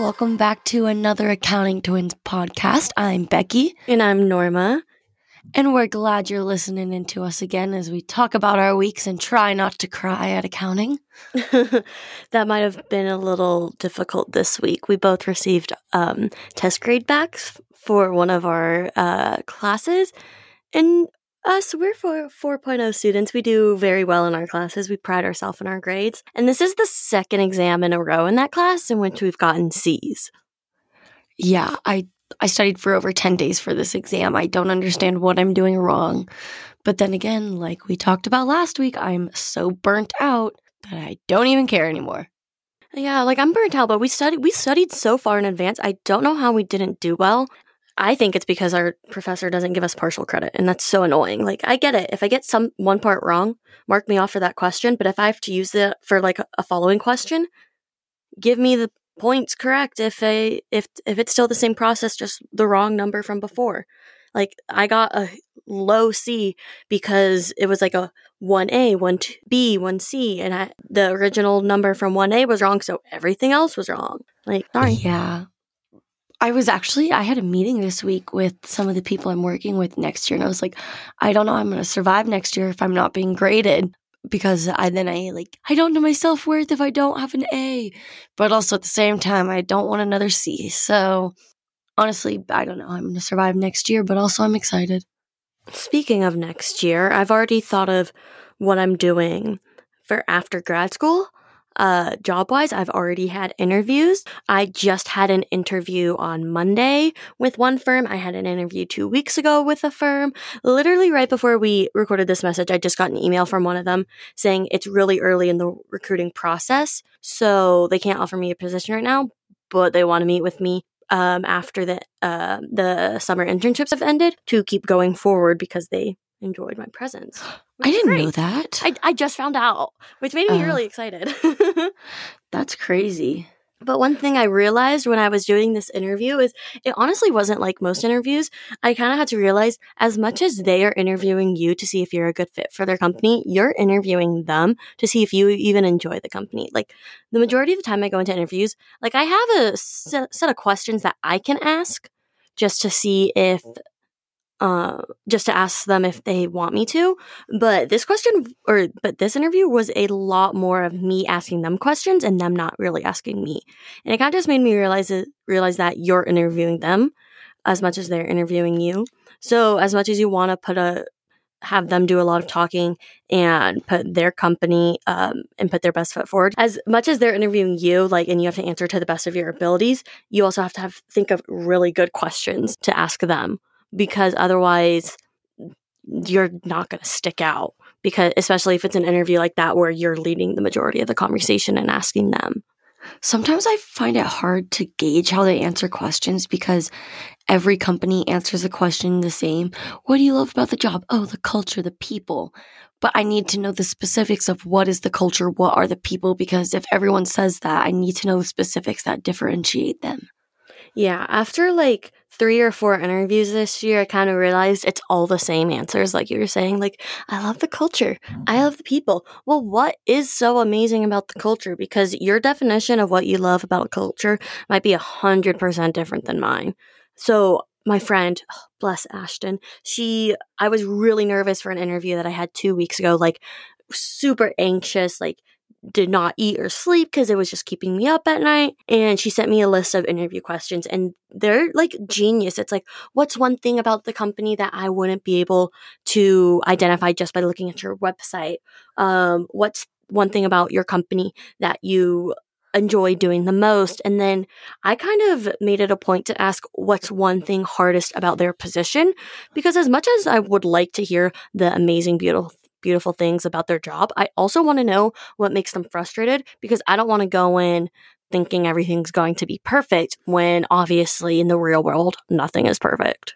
welcome back to another Accounting Twins podcast. I'm Becky. And I'm Norma. And we're glad you're listening into us again as we talk about our weeks and try not to cry at accounting. that might have been a little difficult this week. We both received um, test grade backs for one of our uh, classes. And Uh, us, we're for 4.0 students. We do very well in our classes. We pride ourselves in our grades. And this is the second exam in a row in that class in which we've gotten C's. Yeah, I I studied for over 10 days for this exam. I don't understand what I'm doing wrong. But then again, like we talked about last week, I'm so burnt out that I don't even care anymore. Yeah, like I'm burnt out, but we studied we studied so far in advance. I don't know how we didn't do well. I think it's because our professor doesn't give us partial credit, and that's so annoying. Like, I get it. If I get some one part wrong, mark me off for that question. But if I have to use it for like a following question, give me the points correct. If I if if it's still the same process, just the wrong number from before. Like, I got a low C because it was like a one A, one B, one C, and I, the original number from one A was wrong, so everything else was wrong. Like, sorry. Yeah. I was actually, I had a meeting this week with some of the people I'm working with next year. And I was like, I don't know, I'm going to survive next year if I'm not being graded because I then I like, I don't know my self worth if I don't have an A. But also at the same time, I don't want another C. So honestly, I don't know. I'm going to survive next year, but also I'm excited. Speaking of next year, I've already thought of what I'm doing for after grad school uh, job wise, I've already had interviews. I just had an interview on Monday with one firm. I had an interview two weeks ago with a firm. Literally, right before we recorded this message, I just got an email from one of them saying it's really early in the recruiting process. So they can't offer me a position right now, but they want to meet with me um, after the uh, the summer internships have ended to keep going forward because they enjoyed my presence. I didn't great. know that. I, I just found out, which made me uh, really excited. that's crazy. But one thing I realized when I was doing this interview is it honestly wasn't like most interviews. I kind of had to realize as much as they are interviewing you to see if you're a good fit for their company, you're interviewing them to see if you even enjoy the company. Like the majority of the time I go into interviews, like I have a set of questions that I can ask just to see if uh, just to ask them if they want me to. But this question, or but this interview was a lot more of me asking them questions and them not really asking me. And it kind of just made me realize it, realize that you're interviewing them as much as they're interviewing you. So as much as you want to put a have them do a lot of talking and put their company um, and put their best foot forward. As much as they're interviewing you, like, and you have to answer to the best of your abilities, you also have to have think of really good questions to ask them because otherwise you're not going to stick out because especially if it's an interview like that where you're leading the majority of the conversation and asking them Sometimes I find it hard to gauge how they answer questions because every company answers a question the same. What do you love about the job? Oh, the culture, the people. But I need to know the specifics of what is the culture, what are the people, because if everyone says that, I need to know the specifics that differentiate them. Yeah, after like three or four interviews this year, I kind of realized it's all the same answers. Like you were saying, like, I love the culture. I love the people. Well, what is so amazing about the culture? Because your definition of what you love about culture might be a hundred percent different than mine. So my friend, oh, bless Ashton, she, I was really nervous for an interview that I had two weeks ago, like super anxious, like did not eat or sleep because it was just keeping me up at night. And she sent me a list of interview questions and they're like genius. It's like, what's one thing about the company that I wouldn't be able to identify just by looking at your website? Um, what's one thing about your company that you enjoy doing the most. And then I kind of made it a point to ask what's one thing hardest about their position. Because as much as I would like to hear the amazing, beautiful beautiful things about their job. I also want to know what makes them frustrated because I don't want to go in thinking everything's going to be perfect when obviously in the real world nothing is perfect.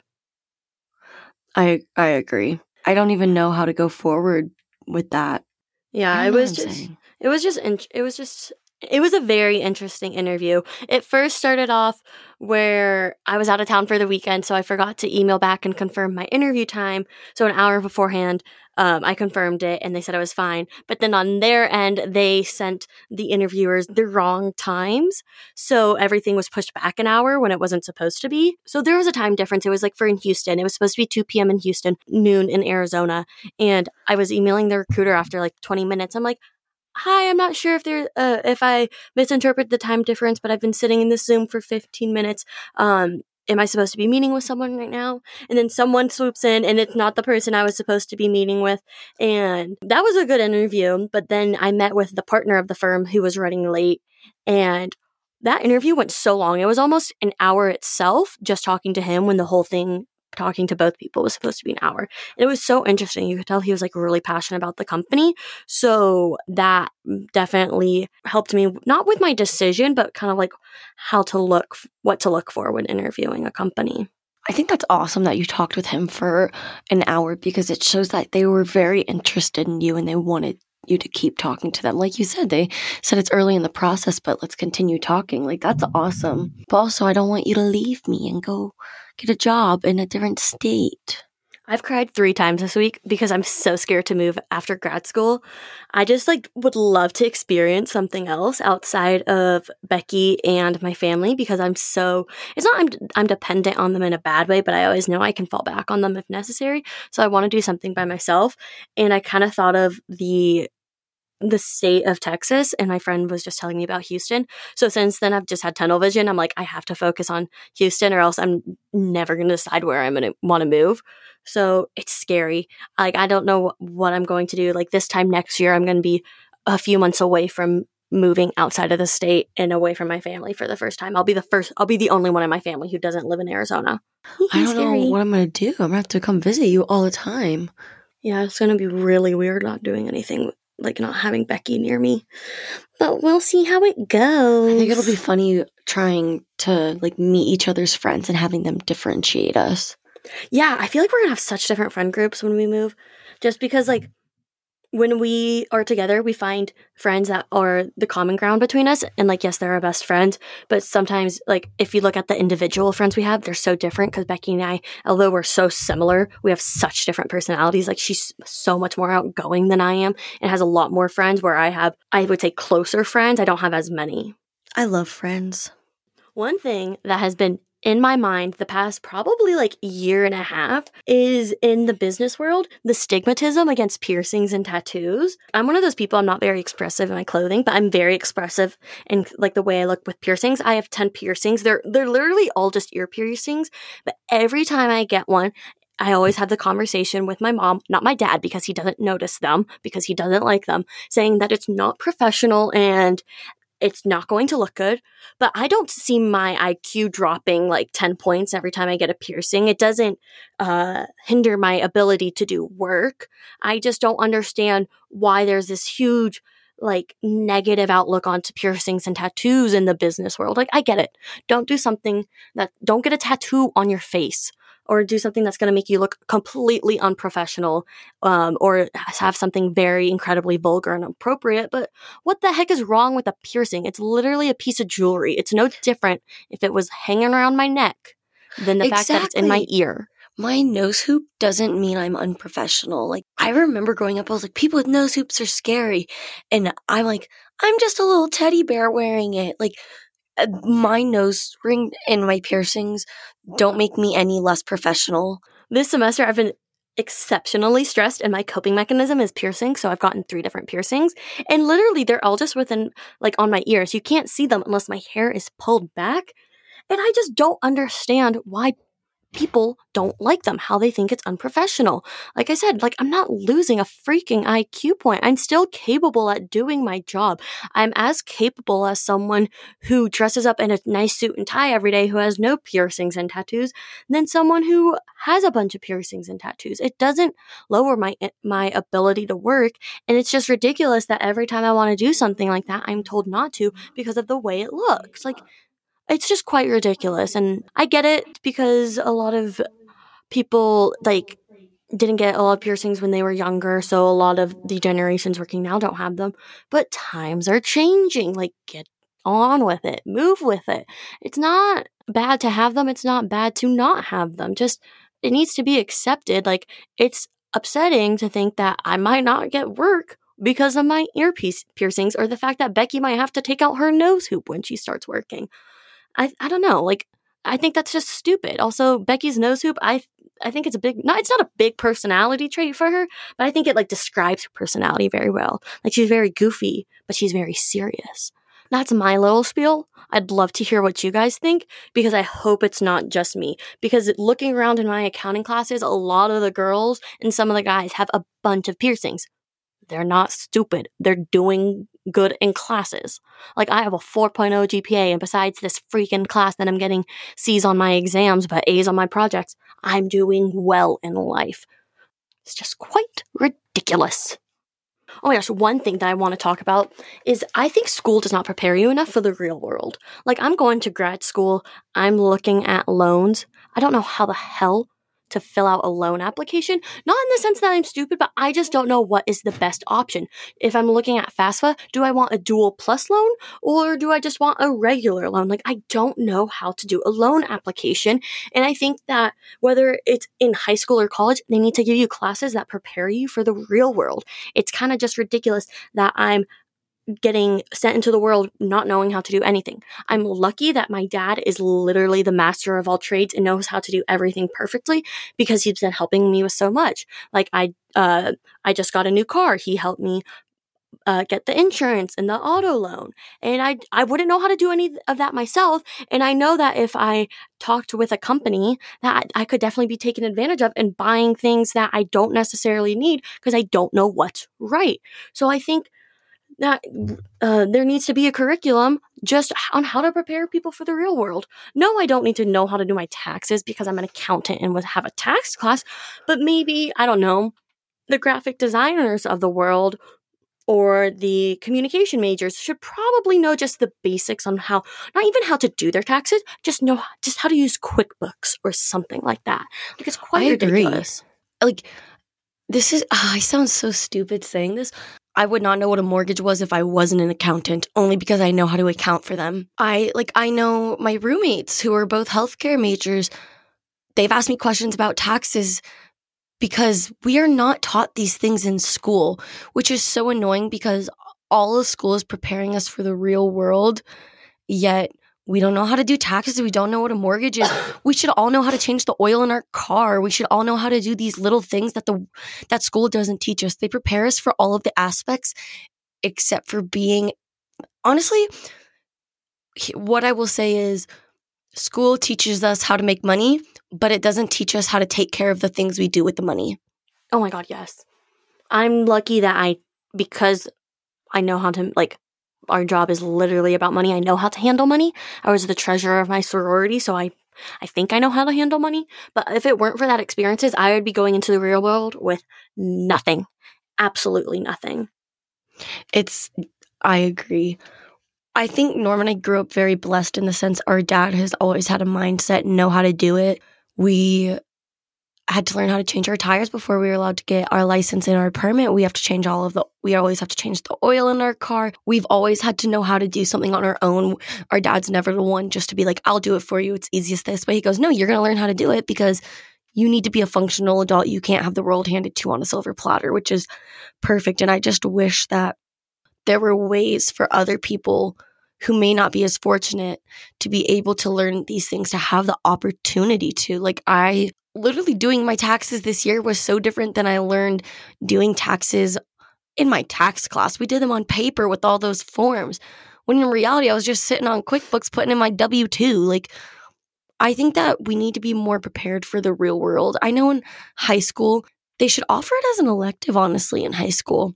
I I agree. I don't even know how to go forward with that. Yeah, it was just saying. it was just it was just It was a very interesting interview. It first started off where I was out of town for the weekend, so I forgot to email back and confirm my interview time. So an hour beforehand, um, I confirmed it and they said I was fine. But then on their end, they sent the interviewers the wrong times. So everything was pushed back an hour when it wasn't supposed to be. So there was a time difference. It was like for in Houston, it was supposed to be 2 p.m. in Houston, noon in Arizona. And I was emailing the recruiter after like 20 minutes. I'm like, hi, I'm not sure if there uh, if I misinterpret the time difference, but I've been sitting in this Zoom for 15 minutes. Um, am I supposed to be meeting with someone right now? And then someone swoops in and it's not the person I was supposed to be meeting with. And that was a good interview. But then I met with the partner of the firm who was running late. And that interview went so long. It was almost an hour itself just talking to him when the whole thing talking to both people was supposed to be an hour. And it was so interesting. You could tell he was like really passionate about the company. So that definitely helped me, not with my decision, but kind of like how to look, what to look for when interviewing a company. I think that's awesome that you talked with him for an hour because it shows that they were very interested in you and they wanted you to keep talking to them. Like you said, they said it's early in the process, but let's continue talking. Like that's awesome. But also, I don't want you to leave me and go get a job in a different state. I've cried three times this week because I'm so scared to move after grad school. I just like would love to experience something else outside of Becky and my family because I'm so it's not I'm I'm dependent on them in a bad way, but I always know I can fall back on them if necessary. So I want to do something by myself, and I kind of thought of the the state of Texas and my friend was just telling me about Houston. So since then I've just had tunnel vision. I'm like I have to focus on Houston or else I'm never going to decide where I'm going to want to move. So it's scary. Like I don't know what I'm going to do. Like this time next year I'm going to be a few months away from moving outside of the state and away from my family for the first time. I'll be the first I'll be the only one in my family who doesn't live in Arizona. I don't scary. know what I'm going to do. I'm going to have to come visit you all the time. Yeah, it's going to be really weird not doing anything like not having Becky near me. But we'll see how it goes. I think it'll be funny trying to like meet each other's friends and having them differentiate us. Yeah, I feel like we're gonna have such different friend groups when we move. Just because like when we are together, we find friends that are the common ground between us. And like, yes, they're our best friends. But sometimes, like, if you look at the individual friends we have, they're so different because Becky and I, although we're so similar, we have such different personalities. Like, she's so much more outgoing than I am and has a lot more friends where I have, I would say, closer friends. I don't have as many. I love friends. One thing that has been in my mind the past probably like year and a half is in the business world the stigmatism against piercings and tattoos. I'm one of those people i'm not very expressive in my clothing but i'm very expressive in like the way i look with piercings. I have 10 piercings. They're they're literally all just ear piercings but every time i get one I always have the conversation with my mom, not my dad, because he doesn't notice them, because he doesn't like them, saying that it's not professional and it's not going to look good. But I don't see my IQ dropping like 10 points every time I get a piercing. It doesn't uh, hinder my ability to do work. I just don't understand why there's this huge like negative outlook onto piercings and tattoos in the business world. Like I get it. Don't do something that don't get a tattoo on your face or do something that's going to make you look completely unprofessional um, or have something very incredibly vulgar and appropriate. But what the heck is wrong with a piercing? It's literally a piece of jewelry. It's no different if it was hanging around my neck than the exactly. fact that it's in my ear. My nose hoop doesn't mean I'm unprofessional. Like, I remember growing up, I was like, people with nose hoops are scary. And I'm like, I'm just a little teddy bear wearing it. Like, my nose ring and my piercings don't make me any less professional. This semester, I've been exceptionally stressed and my coping mechanism is piercing so i've gotten three different piercings. And literally they're all just within like on my ears. You can't see them unless my hair is pulled back. And i just don't understand why people don't like them, how they think it's unprofessional. Like I said, like I'm not losing a freaking IQ point. I'm still capable at doing my job. I'm as capable as someone who dresses up in a nice suit and tie every day who has no piercings and tattoos than someone who has a bunch of piercings and tattoos. It doesn't lower my my ability to work and it's just ridiculous that every time I want to do something like that, I'm told not to because of the way it looks. Like it's just quite ridiculous. And I get it because a lot of people like didn't get a lot of piercings when they were younger, so a lot of the generations working now don't have them. But times are changing. Like, get on with it, move with it. It's not bad to have them, it's not bad to not have them. Just, it needs to be accepted. Like, it's upsetting to think that I might not get work because of my earpiece piercings or the fact that Becky might have to take out her nose hoop when she starts working. I I don't know. Like I think that's just stupid. Also, Becky's nose hoop, I I think it's a big not it's not a big personality trait for her, but I think it like describes her personality very well. Like she's very goofy, but she's very serious. That's my little spiel. I'd love to hear what you guys think because I hope it's not just me. Because looking around in my accounting classes, a lot of the girls and some of the guys have a bunch of piercings. They're not stupid. They're doing good in classes. Like I have a 4.0 GPA and besides this freaking class that I'm getting C's on my exams but A's on my projects, I'm doing well in life. It's just quite ridiculous. Oh my gosh, one thing that I want to talk about is I think school does not prepare you enough for the real world. Like I'm going to grad school, I'm looking at loans. I don't know how the hell to fill out a loan application. Not in the sense that I'm stupid, but I just don't know what is the best option. If I'm looking at FAFSA, do I want a dual plus loan or do I just want a regular loan? Like, I don't know how to do a loan application. And I think that whether it's in high school or college, they need to give you classes that prepare you for the real world. It's kind of just ridiculous that I'm getting sent into the world not knowing how to do anything. I'm lucky that my dad is literally the master of all trades and knows how to do everything perfectly because he's been helping me with so much. Like I uh I just got a new car. He helped me uh, get the insurance and the auto loan. And I, I wouldn't know how to do any of that myself. And I know that if I talked with a company that I could definitely be taken advantage of and buying things that I don't necessarily need because I don't know what's right. So I think that uh, there needs to be a curriculum just on how to prepare people for the real world. No, I don't need to know how to do my taxes because I'm an accountant and would have a tax class, but maybe, I don't know, the graphic designers of the world or the communication majors should probably know just the basics on how, not even how to do their taxes, just know just how to use QuickBooks or something like that. Like it's quite I ridiculous. Agree. Like this is, oh, I sound so stupid saying this, I would not know what a mortgage was if I wasn't an accountant, only because I know how to account for them. I like I know my roommates who are both healthcare majors. They've asked me questions about taxes because we are not taught these things in school, which is so annoying because all of school is preparing us for the real world, yet we don't know how to do taxes. We don't know what a mortgage is. We should all know how to change the oil in our car. We should all know how to do these little things that the that school doesn't teach us. They prepare us for all of the aspects except for being honestly what I will say is school teaches us how to make money, but it doesn't teach us how to take care of the things we do with the money. Oh my god, yes. I'm lucky that I because I know how to like our job is literally about money. I know how to handle money. I was the treasurer of my sorority, so I I think I know how to handle money. But if it weren't for that experiences, I would be going into the real world with nothing. Absolutely nothing. It's I agree. I think Norm and I grew up very blessed in the sense our dad has always had a mindset and know how to do it. We had to learn how to change our tires before we were allowed to get our license and our permit. We have to change all of the, we always have to change the oil in our car. We've always had to know how to do something on our own. Our dad's never the one just to be like, I'll do it for you. It's easiest this way. He goes, No, you're going to learn how to do it because you need to be a functional adult. You can't have the world handed to you on a silver platter, which is perfect. And I just wish that there were ways for other people who may not be as fortunate to be able to learn these things to have the opportunity to like i literally doing my taxes this year was so different than I learned doing taxes in my tax class. We did them on paper with all those forms. When in reality, I was just sitting on QuickBooks putting in my W 2. Like, I think that we need to be more prepared for the real world. I know in high school, they should offer it as an elective, honestly, in high school.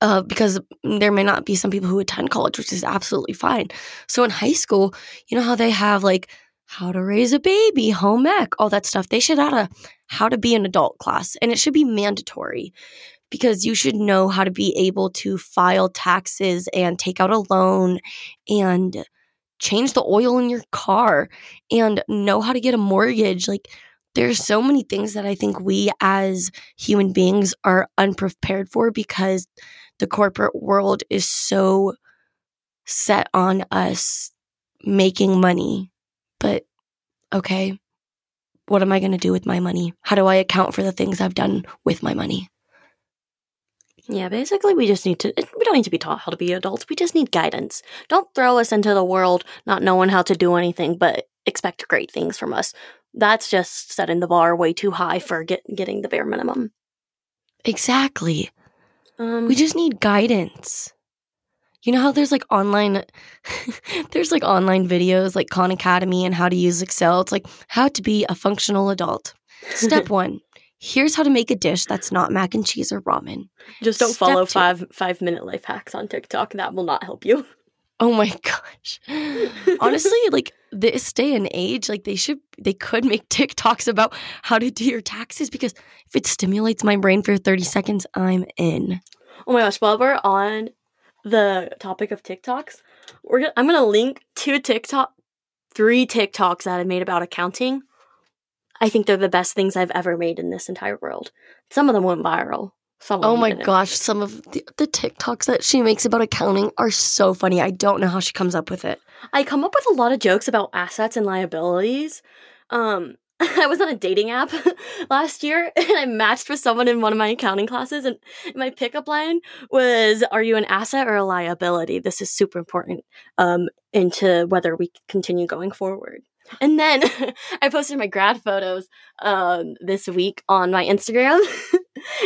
Uh, because there may not be some people who attend college, which is absolutely fine. So in high school, you know how they have like how to raise a baby, home ec, all that stuff. They should have a how to be an adult class and it should be mandatory because you should know how to be able to file taxes and take out a loan and change the oil in your car and know how to get a mortgage. Like there's so many things that I think we as human beings are unprepared for because the corporate world is so set on us making money. But okay, what am I going to do with my money? How do I account for the things I've done with my money? Yeah, basically, we just need to, we don't need to be taught how to be adults. We just need guidance. Don't throw us into the world not knowing how to do anything, but expect great things from us. That's just setting the bar way too high for get, getting the bare minimum. Exactly. Um, We just need guidance. You know how there's like online there's like online videos like Khan Academy and how to use Excel. It's like how to be a functional adult. Step 1. Here's how to make a dish that's not mac and cheese or ramen. just don't Step follow two. five five minute life hacks on TikTok. That will not help you. Oh my gosh. Honestly, like this day and age, like they should they could make TikToks about how to do your taxes because if it stimulates my brain for 30 seconds, I'm in. Oh my gosh, while we're on the topic of TikToks, we're gonna, I'm gonna link two TikTok, three TikToks that I made about accounting. I think they're the best things I've ever made in this entire world. Some of them went viral. Some Oh my didn't. gosh, some of the, the TikToks that she makes about accounting are so funny. I don't know how she comes up with it. I come up with a lot of jokes about assets and liabilities. Um, I was on a dating app last year and I matched with someone in one of my accounting classes, and my pickup line was, Are you an asset or a liability? This is super important um, into whether we continue going forward. And then I posted my grad photos um, this week on my Instagram.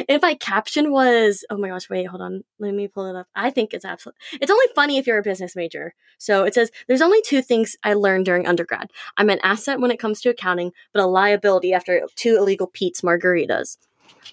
And my caption was, oh my gosh, wait, hold on. Let me pull it up. I think it's absolutely, it's only funny if you're a business major. So it says, there's only two things I learned during undergrad. I'm an asset when it comes to accounting, but a liability after two Illegal Pete's margaritas.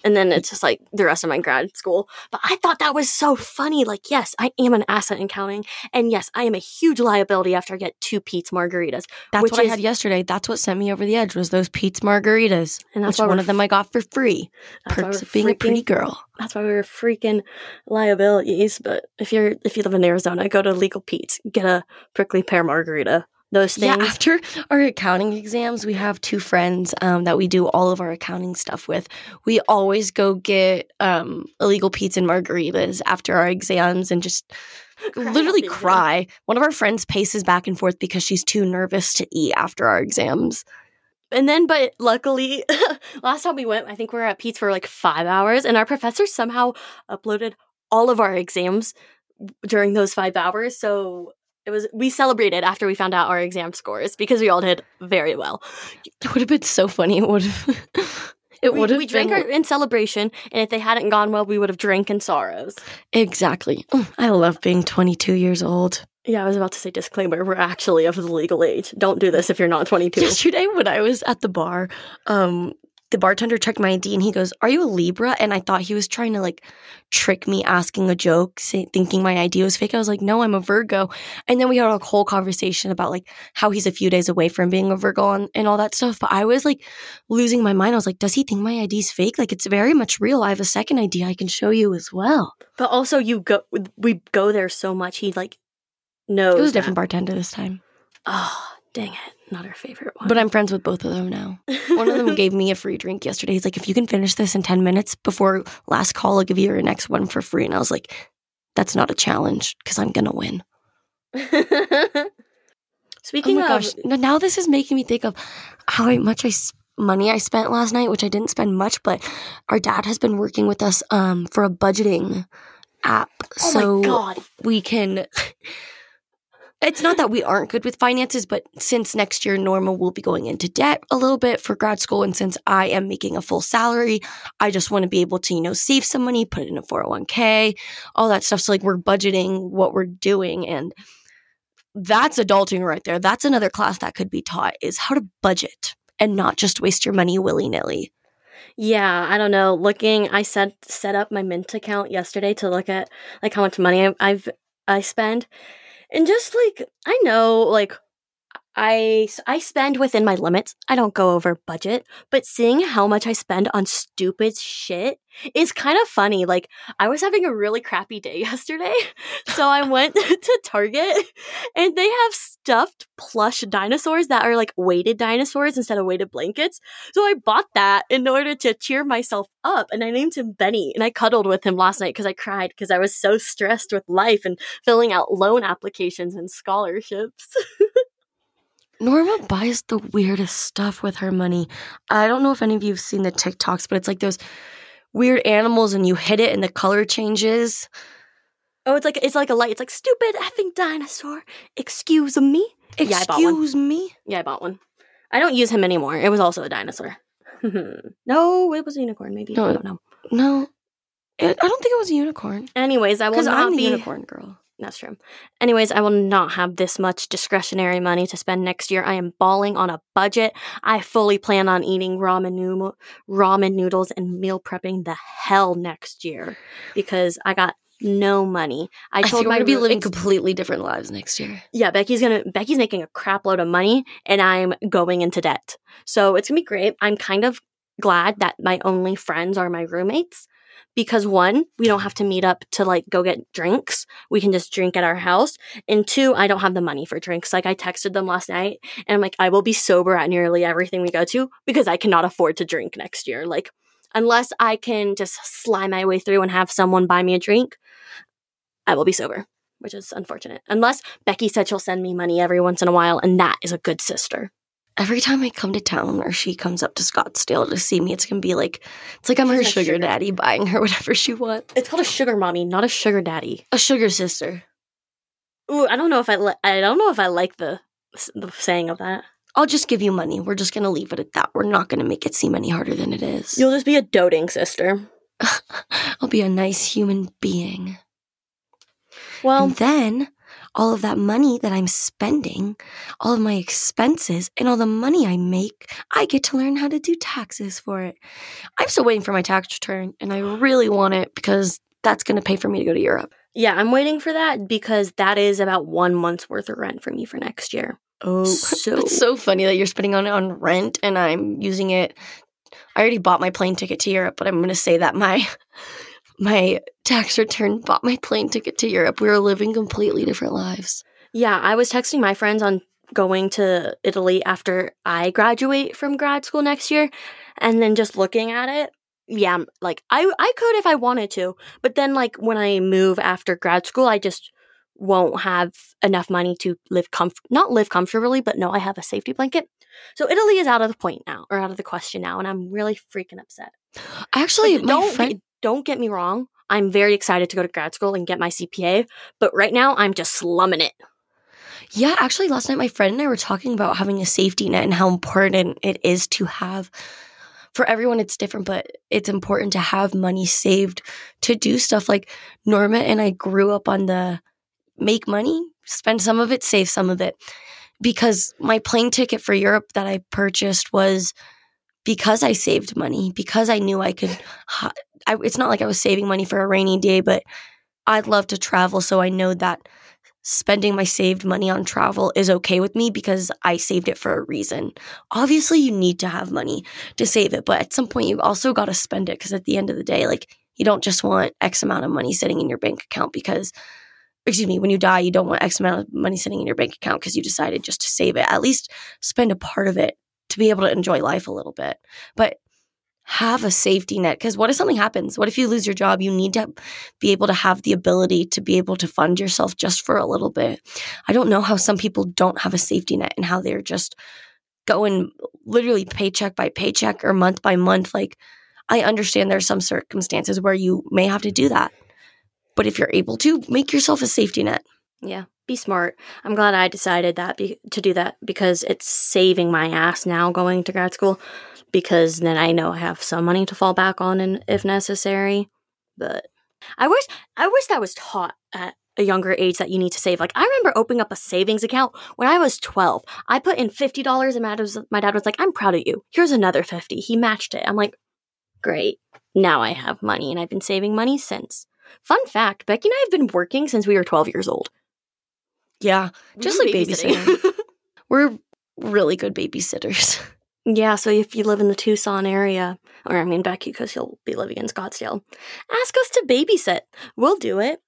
And then it's just like the rest of my grad school. But I thought that was so funny. Like, yes, I am an asset in accounting. And yes, I am a huge liability after I get two Pete's margaritas. That's what I had yesterday. That's what sent me over the edge was those Pete's margaritas. And that's one of them I got for free. Perks of being a pretty girl. That's why we were freaking liabilities. But if you're if you live in Arizona, go to Legal Pete's, get a prickly pear margarita. Those Yeah, things. after our accounting exams, we have two friends um, that we do all of our accounting stuff with. We always go get um, Illegal Pete's and margaritas after our exams and just literally cry. One of our friends paces back and forth because she's too nervous to eat after our exams. And then, but luckily, last time we went, I think we were at Pete's for like five hours, and our professor somehow uploaded all of our exams during those five hours. So it was we celebrated after we found out our exam scores because we all did very well. It would have been so funny. It would have. It would have we been drank our, in celebration, and if they hadn't gone well, we would have drank in sorrows. exactly. Mm, I love being 22 years old. Yeah, I was about to say disclaimer: we're actually of the legal age. Don't do this if you're not 22. Yesterday, when I was at the bar, um, the bartender checked my ID and he goes, "Are you a Libra?" And I thought he was trying to like trick me, asking a joke, say, thinking my ID was fake. I was like, "No, I'm a Virgo." And then we had a whole conversation about like how he's a few days away from being a Virgo and, and all that stuff. But I was like losing my mind. I was like, "Does he think my ID's fake? Like it's very much real. I have a second ID I can show you as well." But also, you go we go there so much. He like knows. It was a that- different bartender this time, Oh, dang it! Not our favorite one. but I'm friends with both of them now. One of them gave me a free drink yesterday. He's like, if you can finish this in 10 minutes before last call, I'll give you your next one for free. And I was like, that's not a challenge because I'm going to win. Speaking oh my of, gosh. Now this is making me think of how much I money I spent last night, which I didn't spend much, but our dad has been working with us um, for a budgeting app. oh so my god, we can. It's not that we aren't good with finances, but since next year Norma will be going into debt a little bit for grad school, and since I am making a full salary, I just want to be able to, you know, save some money, put it in a 401k, all that stuff. So like we're budgeting what we're doing and that's adulting right there. That's another class that could be taught is how to budget and not just waste your money willy-nilly. yeah, I don't know. Looking, I set set up my Mint account yesterday to look at like how much money I, I've I spend, and just like I know, like I I spend within my limits. I don't go over budget, but seeing how much I spend on stupid shit is kind of funny. Like I was having a really crappy day yesterday, so I went to Target and they have stuffed plush dinosaurs that are like weighted dinosaurs instead of weighted blankets. So I bought that in order to cheer myself up and I named him Benny and I cuddled with him last night because I cried because I was so stressed with life and filling out loan applications and scholarships. Norma buys the weirdest stuff with her money. I don't know if any of you have seen the TikToks, but it's like those weird animals and you hit it and the color changes. Oh, it's like it's like a light. It's like stupid effing dinosaur. Excuse me. Excuse yeah, I bought one. me. Yeah, I bought one. I don't use him anymore. It was also a dinosaur. no, it was a unicorn. Maybe No, I don't know. No. It, I don't think it was a unicorn. Anyways, I will not I'm the be. unicorn girl. That's true. Anyways, I will not have this much discretionary money to spend next year. I am balling on a budget. I fully plan on eating ramen noodle, ramen noodles and meal prepping the hell next year because I got no money. I I, told think we're gonna be living completely different lives next year. yeah, Becky's gonna Becky's making a crap load of money and I'm going into debt. So it's gonna be great. I'm kind of glad that my only friends are my roommates because one, we don't have to meet up to like go get drinks. We can just drink at our house. And two, I don't have the money for drinks. Like I texted them last night and I'm like, I will be sober at nearly everything we go to because I cannot afford to drink next year. Like unless I can just slide my way through and have someone buy me a drink, I will be sober which is unfortunate. Unless Becky said she'll send me money every once in a while, and that is a good sister. Every time I come to town or she comes up to Scottsdale to see me, it's gonna be like it's like I'm her sugar, sugar. daddy buying her whatever she wants. It's called a sugar mommy, not a sugar daddy. A sugar sister. Ooh, I don't know if I li- I don't know if I like the the saying of that. I'll just give you money. We're just gonna leave it at that. We're not gonna make it seem any harder than it is. You'll just be a doting sister. I'll be a nice human being. Well, and then all of that money that I'm spending, all of my expenses, and all the money I make, I get to learn how to do taxes for it. I'm still waiting for my tax return, and I really want it because that's going to pay for me to go to Europe. yeah, I'm waiting for that because that is about one month's worth of rent for me for next year. Oh, So- it's so funny that you're spending on on rent, and I'm using it. I already bought my plane ticket to Europe, but I'm going to say that my my tax return bought my plane ticket to Europe. We were living completely different lives. Yeah, I was texting my friends on going to Italy after I graduate from grad school next year and then just looking at it. Yeah, like I I could if I wanted to, but then like when I move after grad school, I just won't have enough money to live comf- not live comfortably, but no, I have a safety blanket. So Italy is out of the point now or out of the question now and I'm really freaking upset. Actually, But my don't friend. Don't get me wrong. I'm very excited to go to grad school and get my CPA, but right now I'm just slumming it. Yeah, actually, last night my friend and I were talking about having a safety net and how important it is to have. For everyone, it's different, but it's important to have money saved to do stuff like Norma and I grew up on the make money, spend some of it, save some of it. Because my plane ticket for Europe that I purchased was because I saved money, because I knew I could. I, it's not like I was saving money for a rainy day, but I'd love to travel. So I know that spending my saved money on travel is okay with me because I saved it for a reason. Obviously, you need to have money to save it, but at some point, you also got to spend it because at the end of the day, like, you don't just want X amount of money sitting in your bank account because, excuse me, when you die, you don't want X amount of money sitting in your bank account because you decided just to save it. At least spend a part of it to be able to enjoy life a little bit. But have a safety net because what if something happens? What if you lose your job? You need to be able to have the ability to be able to fund yourself just for a little bit. I don't know how some people don't have a safety net and how they're just going literally paycheck by paycheck or month by month. Like, I understand there are some circumstances where you may have to do that. But if you're able to, make yourself a safety net. Yeah, be smart. I'm glad I decided that be- to do that because it's saving my ass now going to grad school because then I know I have some money to fall back on and if necessary. But I wish I wish that was taught at a younger age that you need to save. Like I remember opening up a savings account when I was 12. I put in $50 and my dad was, my dad was like, "I'm proud of you. Here's another 50." He matched it. I'm like, "Great. Now I have money and I've been saving money since." Fun fact, Becky and I have been working since we were 12 years old. Yeah. Just like babysitting. We're really good babysitters. Yeah, so if you live in the Tucson area, or I mean Becky, because you'll be living in Scottsdale, ask us to babysit. We'll do it.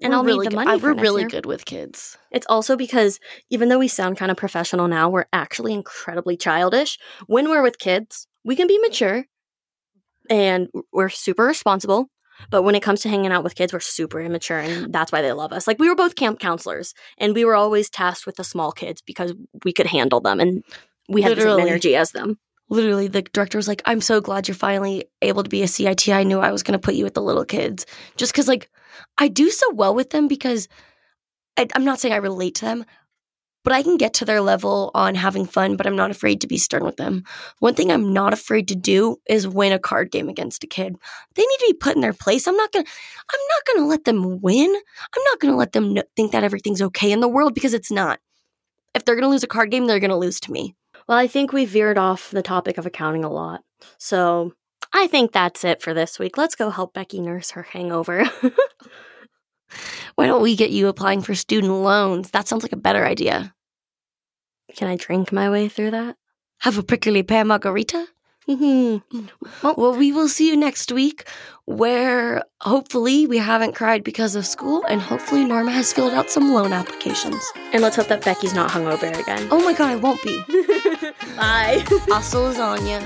And We're I'll really need the money. Uh, I- for we're really year. good with kids. It's also because even though we sound kind of professional now, we're actually incredibly childish. When we're with kids, we can be mature and we're super responsible. But when it comes to hanging out with kids, we're super immature, and that's why they love us. Like we were both camp counselors, and we were always tasked with the small kids because we could handle them, and we had the Literally. same energy as them. Literally, the director was like, I'm so glad you're finally able to be a CIT. I knew I was going to put you with the little kids. Just because, like, I do so well with them because I, I'm not saying I relate to them, but I can get to their level on having fun, but I'm not afraid to be stern with them. One thing I'm not afraid to do is win a card game against a kid. They need to be put in their place. I'm not going to, I'm not going to let them win. I'm not going to let them think that everything's okay in the world because it's not. If they're going to lose a card game, they're going to lose to me. Well, I think we veered off the topic of accounting a lot. So I think that's it for this week. Let's go help Becky nurse her hangover. Why don't we get you applying for student loans? That sounds like a better idea. Can I drink my way through that? Have a prickly pear margarita? Mhm. Well, we will see you next week where hopefully we haven't cried because of school and hopefully Norma has filled out some loan applications. and let's hope that Becky's not hungover again. Oh my god, I won't be. Bye. Hasta lasagna.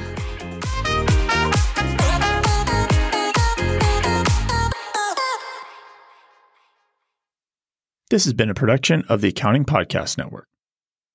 This has been a production of the Accounting Podcast Network.